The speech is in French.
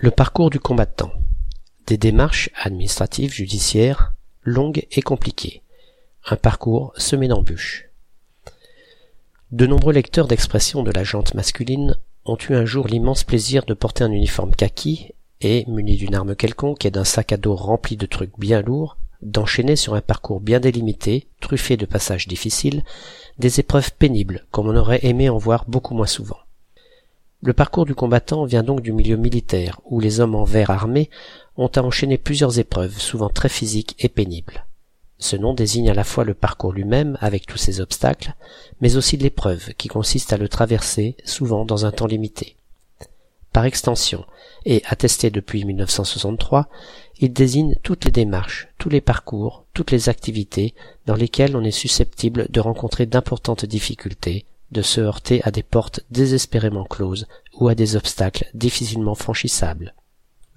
Le parcours du combattant. Des démarches administratives, judiciaires, longues et compliquées. Un parcours semé d'embûches. De nombreux lecteurs d'expression de la jante masculine ont eu un jour l'immense plaisir de porter un uniforme kaki et, muni d'une arme quelconque et d'un sac à dos rempli de trucs bien lourds, d'enchaîner sur un parcours bien délimité, truffé de passages difficiles, des épreuves pénibles comme on aurait aimé en voir beaucoup moins souvent. Le parcours du combattant vient donc du milieu militaire, où les hommes en vert armés ont à enchaîner plusieurs épreuves, souvent très physiques et pénibles. Ce nom désigne à la fois le parcours lui-même, avec tous ses obstacles, mais aussi l'épreuve, qui consiste à le traverser, souvent dans un temps limité. Par extension, et attesté depuis 1963, il désigne toutes les démarches, tous les parcours, toutes les activités dans lesquelles on est susceptible de rencontrer d'importantes difficultés, de se heurter à des portes désespérément closes ou à des obstacles difficilement franchissables.